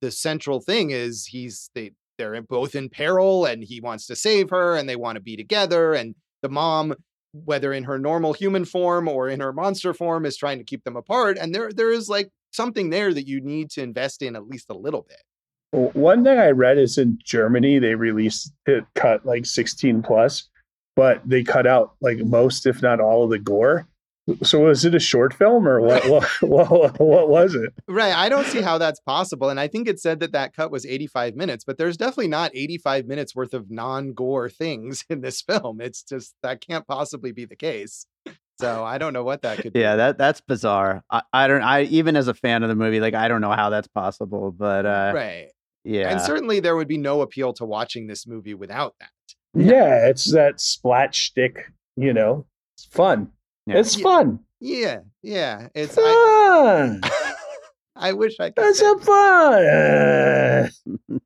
the central thing is he's they they're both in peril and he wants to save her and they want to be together and the mom whether in her normal human form or in her monster form, is trying to keep them apart. And there there is like something there that you need to invest in at least a little bit. One thing I read is in Germany they released it cut like 16 plus, but they cut out like most, if not all, of the gore. So was it a short film or what? What, what, what was it? Right. I don't see how that's possible. And I think it said that that cut was 85 minutes, but there's definitely not 85 minutes worth of non gore things in this film. It's just that can't possibly be the case. So I don't know what that could be. Yeah, that that's bizarre. I, I don't. I even as a fan of the movie, like I don't know how that's possible. But uh, Right. yeah, And certainly there would be no appeal to watching this movie without that. Yeah, it's that splat shtick. You know, it's fun. Yeah. It's Yeah. fun. Yeah. Yeah. It's Fun. I wish I could That's say, a fun.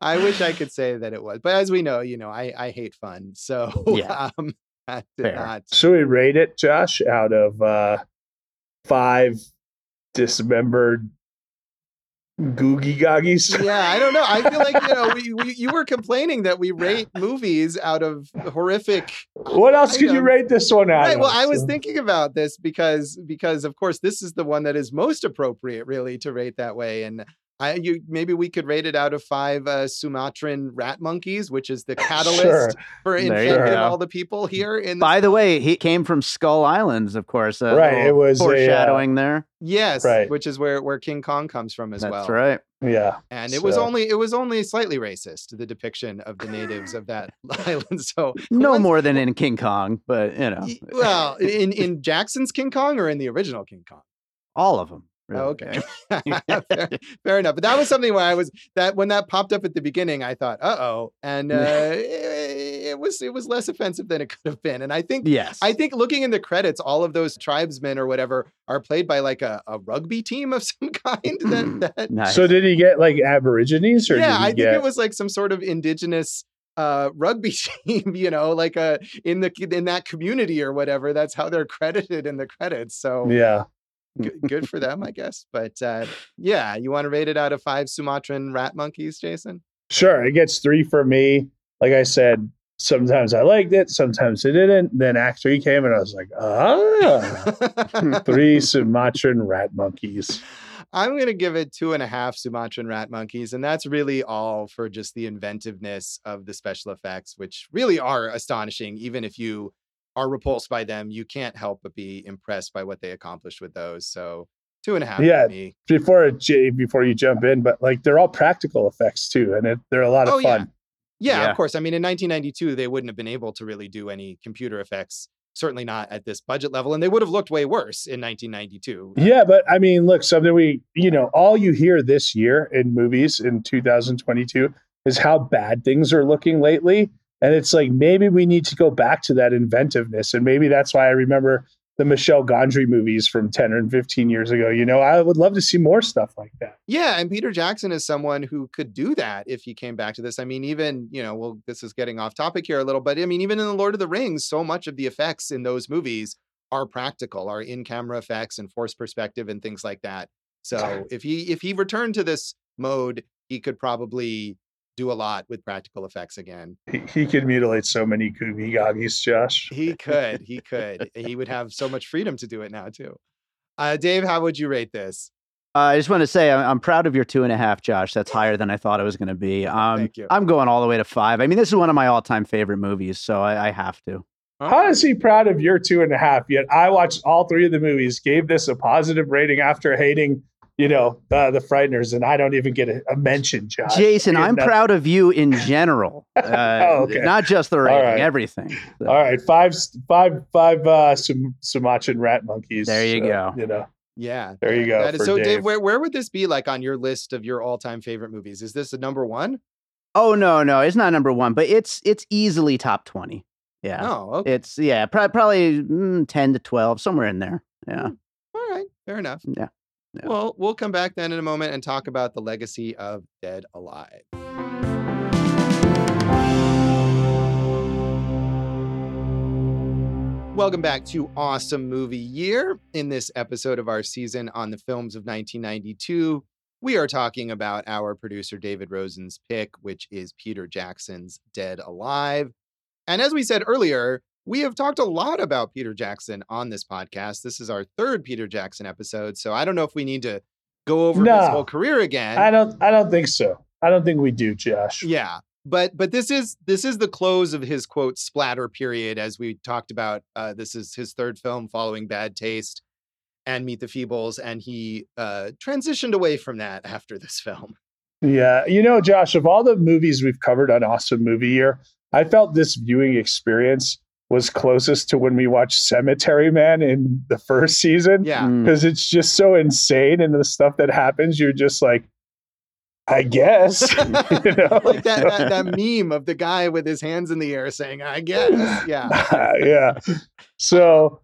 I wish I could say that it was. But as we know, you know, I, I hate fun. So Yeah. um that did Fair. not So we rate it, Josh, out of uh, five dismembered googie goggies. yeah, I don't know. I feel like you know we, we you were complaining that we rate movies out of horrific. What else could you rate this one out? Right. Well, I was thinking about this because because of course this is the one that is most appropriate, really, to rate that way. And I you maybe we could rate it out of five uh, Sumatran rat monkeys, which is the catalyst Sure. for There you infecting all the people here. In the, By the way, he came from Skull Islands, of course. a Right, it was a, uh, foreshadowing there. yes, Right. which is where where King Kong comes from as That's well. That's right. Yeah. And it was only it was only slightly racist the depiction of the natives of that island. So No once- more than in King Kong, but you know, well, in in Jackson's King Kong or in the original King Kong? all of them. Oh, okay, fair, fair enough. But that was something where I was that when that popped up at the beginning, I thought, "Uh oh," and uh, it, it was it was less offensive than it could have been. And I think Yes. I think looking in the credits, all of those tribesmen or whatever are played by like a, a rugby team of some kind. That, that nice. So did he get like Aborigines or yeah, did he I think it was like some sort of indigenous uh rugby team you know like uh in the in that community or whatever that's how they're credited in the credits so Yeah. Good for them i guess but uh yeah you want to rate it out of five sumatran rat monkeys jason Sure. It gets three for me. Like I said, sometimes I liked it, sometimes I didn't. Then Act Three came and I was like, ah, three Sumatran rat monkeys. I'm going to give it two and a half Sumatran rat monkeys. And that's really all for just the inventiveness of the special effects, which really are astonishing. Even if you are repulsed by them, you can't help but be impressed by what they accomplished with those. So two and a half Yeah. me. Before Jay, before you jump in, but like they're all practical effects too, and it, they're a lot of Oh, yeah. fun. Yeah, Yeah. of course. I mean, in 1992, they wouldn't have been able to really do any computer effects, certainly not at this budget level. And they would have looked way worse in 1992. Uh yeah, but I mean, look, something we, you know, all you hear this year in movies in 2022 is how bad things are looking lately. And it's like maybe we need to go back to that inventiveness. And maybe that's why I remember the Michel Gondry movies from 10 or 15 years ago. You know, I would love to see more stuff like that. Yeah, and Peter Jackson is someone who could do that if he came back to this. I mean, even, you know, well, this is getting off topic here a little, but I mean, even in The Lord of the Rings, so much of the effects in those movies are practical, are in-camera effects and forced perspective and things like that. So if he if he returned to this mode, he could probably do a lot with practical effects again. He, he could mutilate so many Googie Goggies, Josh. He could, he could. he would have so much freedom to do it now too. Uh, Dave, how would you rate this? Uh, I just want to say I'm, I'm proud of your two and a half, Josh. That's higher than I thought it was going to be. Um, Thank you. I'm going all the way to five. I mean, this is one of my all-time favorite movies, so I, I have to. How is he proud of your two and a half? Yet I watched all three of the movies, gave this a positive rating after hating, you know, uh, the Frighteners, and I don't even get a, a mention, Josh. Jason, I get I'm nothing. proud of you in general, uh, Oh, okay. not just the rating, right. everything. So, All right, five, five, five uh, Sum- Sumatran rat monkeys. There you So, go. You know, Yeah. There you go That is, so, Dave, Dave. where, where would this be like on your list of your all-time favorite movies? Is this a number one? Oh no, no, it's not number one, but it's it's easily top twenty. Yeah, Oh, okay. it's yeah, pro- probably mm, ten to twelve, somewhere in there. Yeah, All right. Fair enough. yeah. Well, we'll come back then in a moment and talk about the legacy of Dead Alive. Welcome back to Awesome Movie Year. In this episode of our season on the films of 1992, we are talking about our producer David Rosen's pick, which is Peter Jackson's Dead Alive. And as we said earlier, we have talked a lot about Peter Jackson on this podcast. This is our third Peter Jackson episode, so I don't know if we need to go over No. his whole career again. I don't. I don't think so. I don't think we do, Josh. Yeah. But but this is this is the close of his quote splatter period as we talked about. Uh, this is his third film following Bad Taste and Meet the Feebles, and he uh, transitioned away from that after this film. Yeah, you know, Josh, of all the movies we've covered on Awesome Movie Year, I felt this viewing experience was closest to when we watched Cemetery Man in the first season. Yeah. Mm. because it's just so insane and the stuff that happens you're just like i guess you know? Like that, that that meme of the guy with his hands in the air saying, I guess. Yeah. yeah so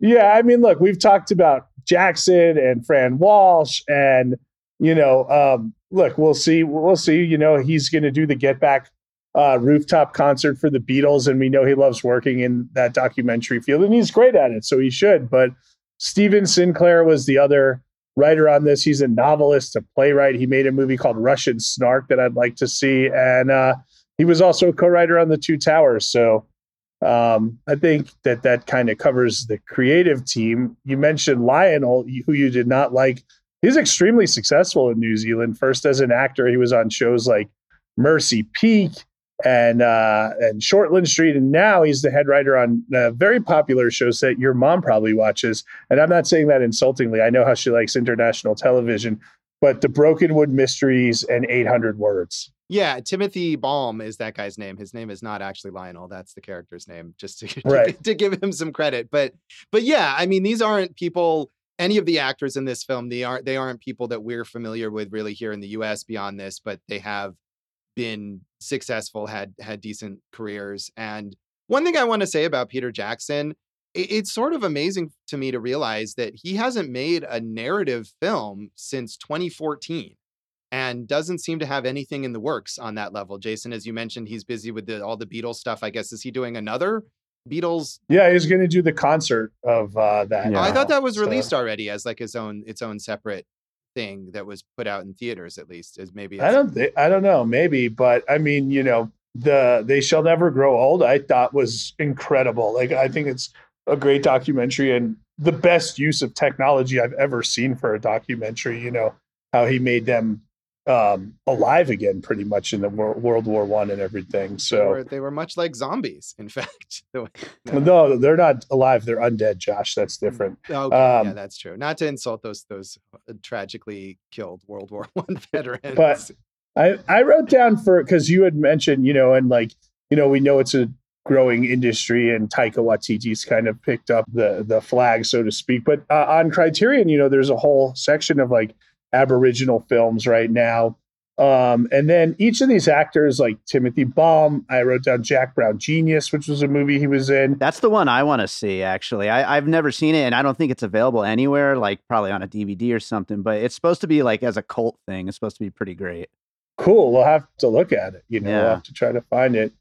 yeah i mean look we've talked about jackson and fran walsh and you know um look we'll see we'll see you know he's going to do the get back uh, rooftop concert for the beatles and we know he loves working in that documentary field and he's great at it so he should but Stephen Sinclair was the other writer on this. He's a novelist, a playwright. He made a movie called Russian Snark that I'd like to see, and uh, he was also a co-writer on The Two Towers. So um, I think that that kind of covers the creative team. You mentioned Lionel, who you did not like. He's extremely successful in New Zealand. First as an actor, he was on shows like Mercy Peak and uh, and Shortland Street, and now he's the head writer on a very popular show that your mom probably watches. And I'm not saying that insultingly. I know how she likes international television, but The Brokenwood Mysteries and 800 Words. Yeah, Timothy Balme is that guy's name. His name is not actually Lionel. That's the character's name, just to, to, to give him some credit. But but yeah, I mean, these aren't people. Any of the actors in this film, they aren't they aren't people that we're familiar with really here in the U.S. Beyond this, but they have been successful, had had decent careers. And one thing I want to say about Peter Jackson, it, it's sort of amazing to me to realize that he hasn't made a narrative film since 2014 and doesn't seem to have anything in the works on that level. Jason, as you mentioned, he's busy with the, all the Beatles stuff. I guess is he doing another Beatles? Yeah, he's going to do the concert of uh, that. Yeah. Oh, I thought that was So- released already as like his own its own separate thing that was put out in theaters at least as maybe I don't think I don't know, maybe, but I mean, you know, the They Shall Never Grow Old, I thought was incredible. Like I think it's a great documentary and the best use of technology I've ever seen for a documentary, you know, how he made them um alive again pretty much in the Wor- World War One and everything. they, So were, they were much like zombies, in fact. Way- no, they're not alive, they're undead, Josh. That's different. Okay, yeah, Um, that's true. Not to insult those those uh, tragically killed World War One veterans. But I, I wrote down for because you had mentioned, you know, and like, you know, we know it's a growing industry and Taika Waititi's kind of picked up the the flag, so to speak. But uh, on Criterion, you know, there's a whole section of like Aboriginal films right now. Um, and then each of these actors, like Timothy Balme, I wrote down Jack Brown Genius, which was a movie he was in. That's the one I want to see. Actually, I, I've never seen it, and I don't think it's available anywhere. Like probably on a DVD or something. But it's supposed to be like as a cult thing. It's supposed to be pretty great. cool. We'll have to look at it. You know, we'll have to try to find it.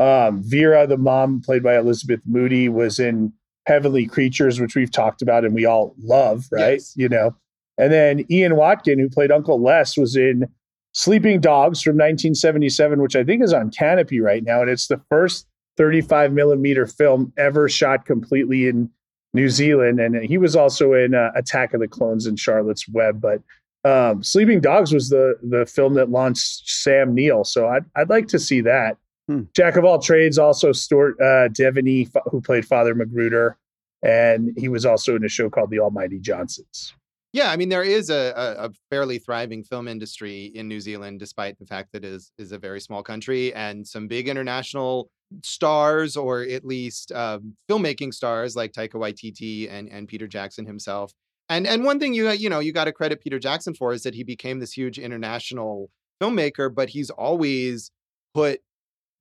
Um, Vera, the mom, played by Elizabeth Moody, was in Heavenly Creatures, which we've talked about and we all love, right? Yes. You know, and then Ian Watkin, who played Uncle Les, was in Sleeping Dogs from 1977, which I think is on Kanopy right now, and it's the first 35 millimeter film ever shot completely in New Zealand, and he was also in uh, Attack of the Clones and Charlotte's Web, but um, Sleeping Dogs was the the film that launched Sam Neill, so I'd I'd like to see that. Hmm. Jack of all trades, also Stuart uh, Devenie, who played Father McGruder, and he was also in a show called The Almighty Johnsons. Yeah, I mean there is a, a, a fairly thriving film industry in New Zealand, despite the fact that it is is a very small country, and some big international stars, or at least um, filmmaking stars like Taika Waititi and and Peter Jackson himself. And and one thing you you know you got to credit Peter Jackson for is that he became this huge international filmmaker, but he's always put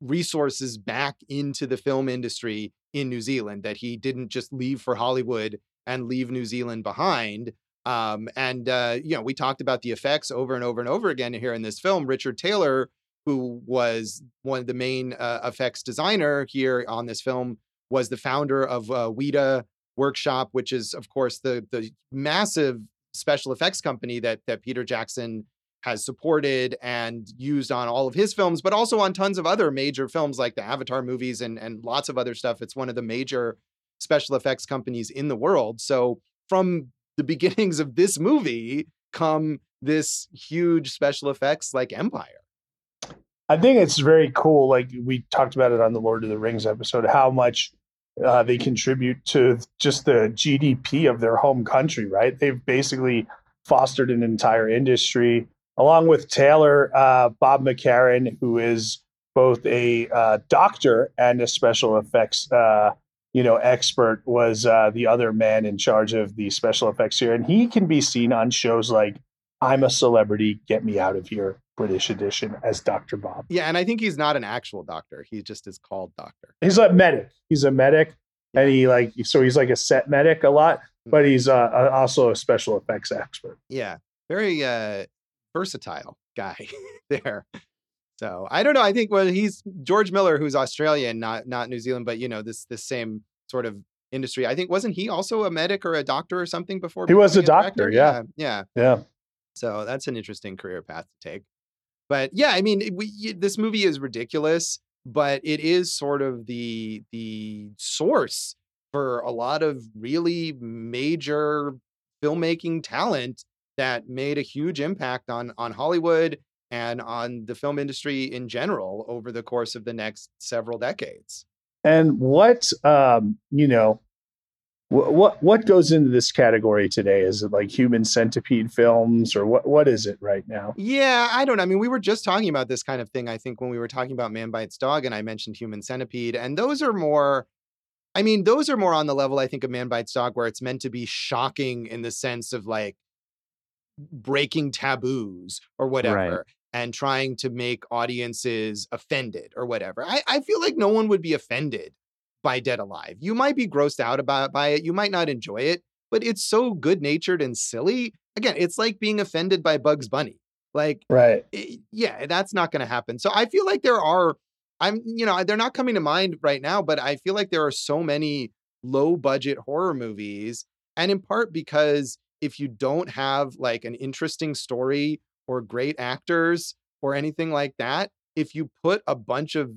resources back into the film industry in New Zealand. That he didn't just leave for Hollywood and leave New Zealand behind. Um, and uh, you know, we talked about the effects over and over and over again here in this film. Richard Taylor, who was one of the main uh, effects designer here on this film, was the founder of uh, Weta Workshop, which is, of course, the the massive special effects company that that Peter Jackson has supported and used on all of his films, but also on tons of other major films like the Avatar movies and, and lots of other stuff. It's one of the major special effects companies in the world. So from the beginnings of this movie come this huge special effects like empire. I think it's very cool. Like we talked about it on the Lord of the Rings episode, how much uh, they contribute to just the GDP of their home country, right? They've basically fostered an entire industry along with Taylor, uh, Bob McCarron, who is both a uh, doctor and a special effects, uh, you know, expert, was uh, the other man in charge of the special effects here, and he can be seen on shows like "I'm a Celebrity, Get Me Out of Here," British edition as Doctor Bob. Yeah, and I think he's not an actual doctor; he just is called doctor. He's a medic. He's a medic, and he like so he's like a set medic a lot, but he's uh, also a special effects expert. Yeah, very uh, versatile guy there. So I don't know. I think well, he's George Miller, who's Australian, not not New Zealand, but you know this this same sort of industry. I think wasn't he also a medic or a doctor or something before? He was a doctor. director? Yeah. yeah, Yeah. So that's an interesting career path to take. But yeah, I mean, we, this movie is ridiculous, but it is sort of the the source for a lot of really major filmmaking talent that made a huge impact on on Hollywood and on the film industry in general over the course of the next several decades. And what um, you know, wh- what what goes into this category today? Is it like human centipede films, or what? What is it right now? Yeah, I don't know. I mean, we were just talking about this kind of thing, I think, when we were talking about Man Bites Dog, and I mentioned Human Centipede. And those are more, I mean, those are more on the level, I think, of Man Bites Dog, where it's meant to be shocking in the sense of like breaking taboos or whatever. And trying to make audiences offended or whatever. I, I feel like no one would be offended by Dead Alive. You might be grossed out about by it. You might not enjoy it, but it's so good natured and silly. Again, it's like being offended by Bugs Bunny. Like, Right. i- yeah, that's not going to happen. So I feel like there are, I'm, you know, they're not coming to mind right now, but I feel like there are so many low budget horror movies. And in part because if you don't have like an interesting story or great actors or anything like that, if you put a bunch of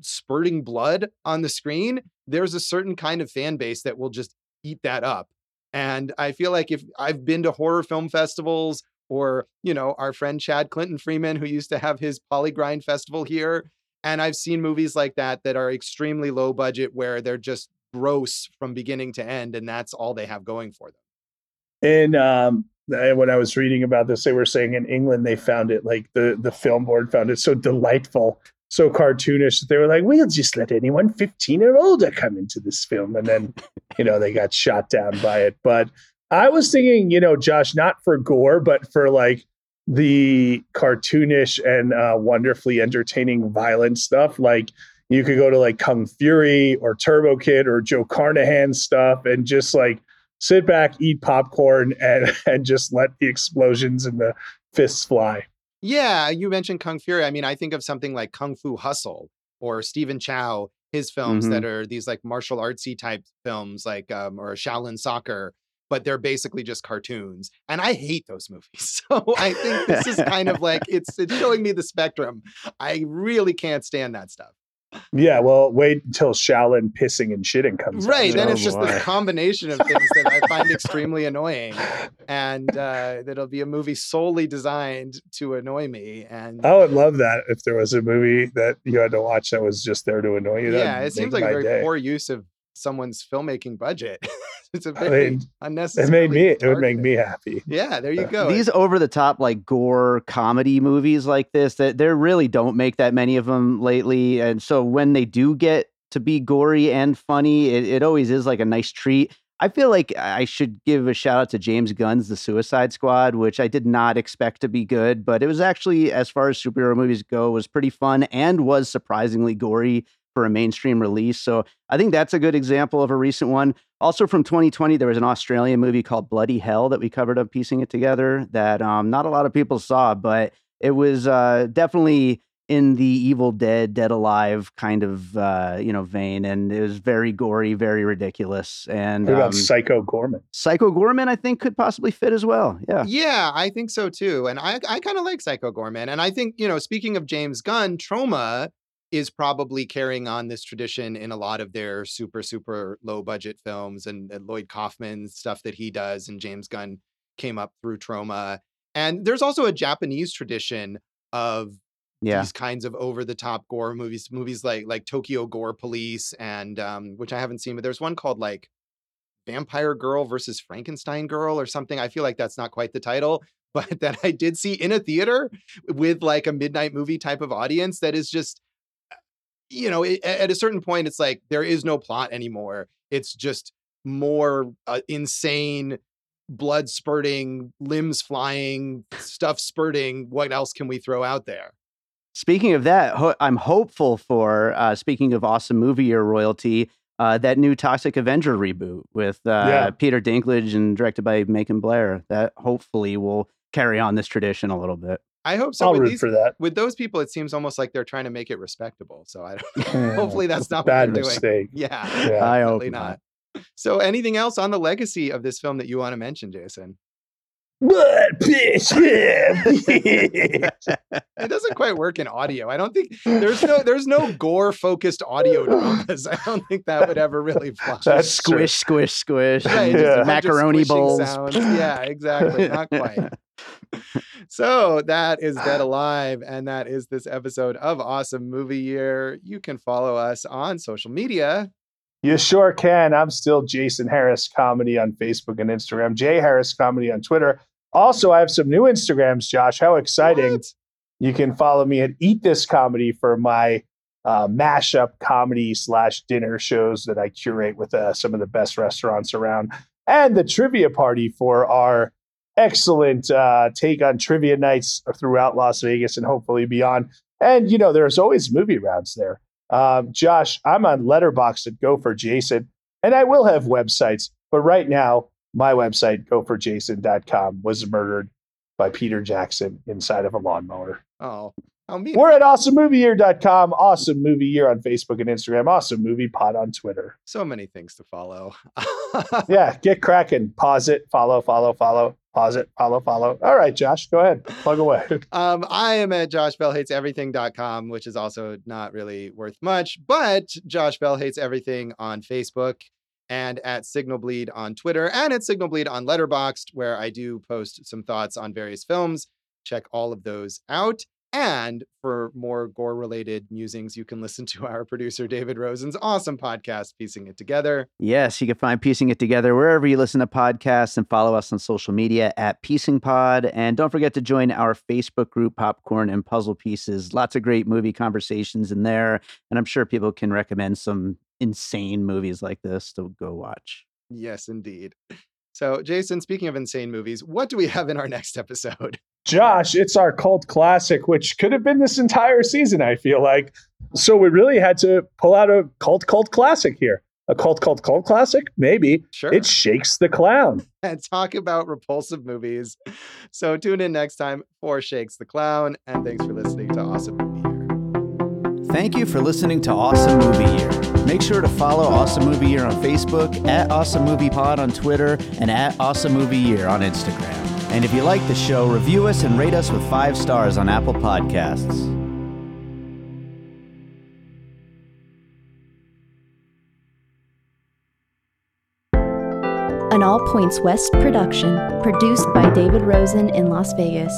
spurting blood on the screen, there's a certain kind of fan base that will just eat that up. And I feel like if I've been to horror film festivals or, you know, our friend Chad Clinton Freeman, who used to have his PollyGrind festival here, and I've seen movies like that that are extremely low budget where they're just gross from beginning to end, and that's all they have going for them. And um, when I was reading about this, they were saying in England they found it like the the film board found it so delightful, so cartoonish that they were like, "We'll just let anyone 15 or older come into this film," and then you know they got shot down by it. But I was thinking, you know, Josh, not for gore, but for like the cartoonish and uh, wonderfully entertaining violent stuff, like. You could go to like Kung Fury or Turbo Kid or Joe Carnahan stuff and just like sit back, eat popcorn, and and just let the explosions and the fists fly. Yeah, you mentioned Kung Fury. I mean, I think of something like Kung Fu Hustle or Stephen Chow, his films that are these like martial artsy type films, like um, or Shaolin Soccer, but they're basically just cartoons. And I hate those movies. So I think this is kind of like it's it's showing me the spectrum. I really can't stand that stuff. Yeah, well, wait until Shaolin pissing and shitting comes. out. Right. Then Oh, it's just this combination of things that I find extremely annoying. And uh, that'll be a movie solely designed to annoy me. And I would love that if there was a movie that you had to watch that was just there to annoy you. yeah, it seems like a very day. poor use of someone's filmmaking budget. it's a I very mean, unnecessary. It made me. It would make me happy. Yeah, there you go. These over the top like gore comedy movies like this that there really don't make that many of them lately and so when they do get to be gory and funny it, it always is like a nice treat. I feel like I should give a shout out to James Gunn's The Suicide Squad which I did not expect to be good but it was actually as far as superhero movies go was pretty fun and was surprisingly gory for a mainstream release. So I think that's a good example of a recent one. Also from 2020, there was an Australian movie called Bloody Hell that we covered up piecing it together that um, not a lot of people saw, but it was uh, definitely in the Evil Dead, Dead Alive kind of uh, you know vein, and it was very gory, very ridiculous. And What about um, Psycho Goreman? Psycho Goreman, I think, could possibly fit as well. Yeah. Yeah, I think so too. And I I kind of like Psycho Goreman. And I think, you know, speaking of James Gunn, Troma is probably carrying on this tradition in a lot of their super, super low budget films and, and Lloyd Kaufman stuff that he does. And James Gunn came up through Troma And there's also a Japanese tradition of Yeah. these kinds of over the top gore movies, movies like like Tokyo Gore Police and um, which I haven't seen, but there's one called like Vampire Girl versus Frankenstein Girl or something. I feel like that's not quite the title, but that I did see in a theater with like a midnight movie type of audience that is just you know, it, at a certain point it's like there is no plot anymore. It's just more uh, insane blood spurting, limbs flying, stuff spurting. What else can we throw out there? Speaking of that, ho- I'm hopeful for, uh, speaking of awesome movie year royalty, uh, that new Toxic Avenger reboot with uh, Yeah. Peter Dinklage and directed by Macon Blair. That hopefully will carry on this tradition a little bit. I hope so. I'll with root these- for that. with those people, it seems almost like they're trying to make it respectable. So I don't. Hopefully that's not what bad they're doing. mistake. Yeah, Yeah. I hope not. not. So, anything else on the legacy of this film that you want to mention, Jason? Blood, piss, yeah. It doesn't quite work in audio. I don't think there's no there's no gore focused audio dramas. I don't think that would ever really fly. That's true. Squish, squish, squish. Right, and just a Yeah. Macaroni squishing bowls. sounds. Yeah, exactly. Not quite. So that is Dead Alive, and that is this episode of Awesome Movie Year. You can follow us on social media. You sure can. I'm still Jason Harris Comedy on Facebook and Instagram, Jay Harris Comedy on Twitter. Also, I have some new Instagrams, Josh. How exciting! What? You can follow me at Eat This Comedy for my uh, mashup comedy slash dinner shows that I curate with uh, some of the best restaurants around, and the trivia party for our excellent uh, take on trivia nights throughout Las Vegas and hopefully beyond. And you know, there's always movie rounds there. Um, Josh, I'm on Letterboxd at Go for Jason, and I will have websites, but right now my website goforjason.com was murdered by Peter Jackson inside of a lawnmower. Oh. We're at awesomemovieyear.com, awesome movie year on Facebook and Instagram, awesome movie pod on Twitter. So many things to follow. Yeah, get cracking. Pause it, follow, follow, follow, pause it, follow, follow. All right, Josh, go ahead. Plug away. Um, I am at joshbellhateseverything.com, which is also not really worth much, but Josh Bell Hates Everything on Facebook and at Signal Bleed on Twitter and at Signal Bleed on Letterboxd, where I do post some thoughts on various films. Check all of those out. And for more gore related musings, you can listen to our producer, David Rosen's awesome podcast, Piecing It Together. Yes, you can find Piecing It Together wherever you listen to podcasts and follow us on social media at Piecing Pod. And don't forget to join our Facebook group, Popcorn and Puzzle Pieces. Lots of great movie conversations in there. And I'm sure people can recommend some insane movies like this to go watch. Yes, indeed. So, Jason, speaking of insane movies, what do we have in our next episode? Josh, it's our cult classic, which could have been this entire season, I feel like. So we really had to pull out a cult cult classic here. A cult cult cult classic? Maybe. Sure. It shakes the clown. and talk about repulsive movies. So tune in next time for Shakes the Clown, and thanks for listening to Awesome Movie Year. Thank you for listening to Awesome Movie Year. Make sure to follow Awesome Movie Year on Facebook, at Awesome Movie Pod on Twitter, and at Awesome Movie Year on Instagram. And if you like the show, review us and rate us with five stars on Apple Podcasts. An All Points West production, produced by David Rosen in Las Vegas.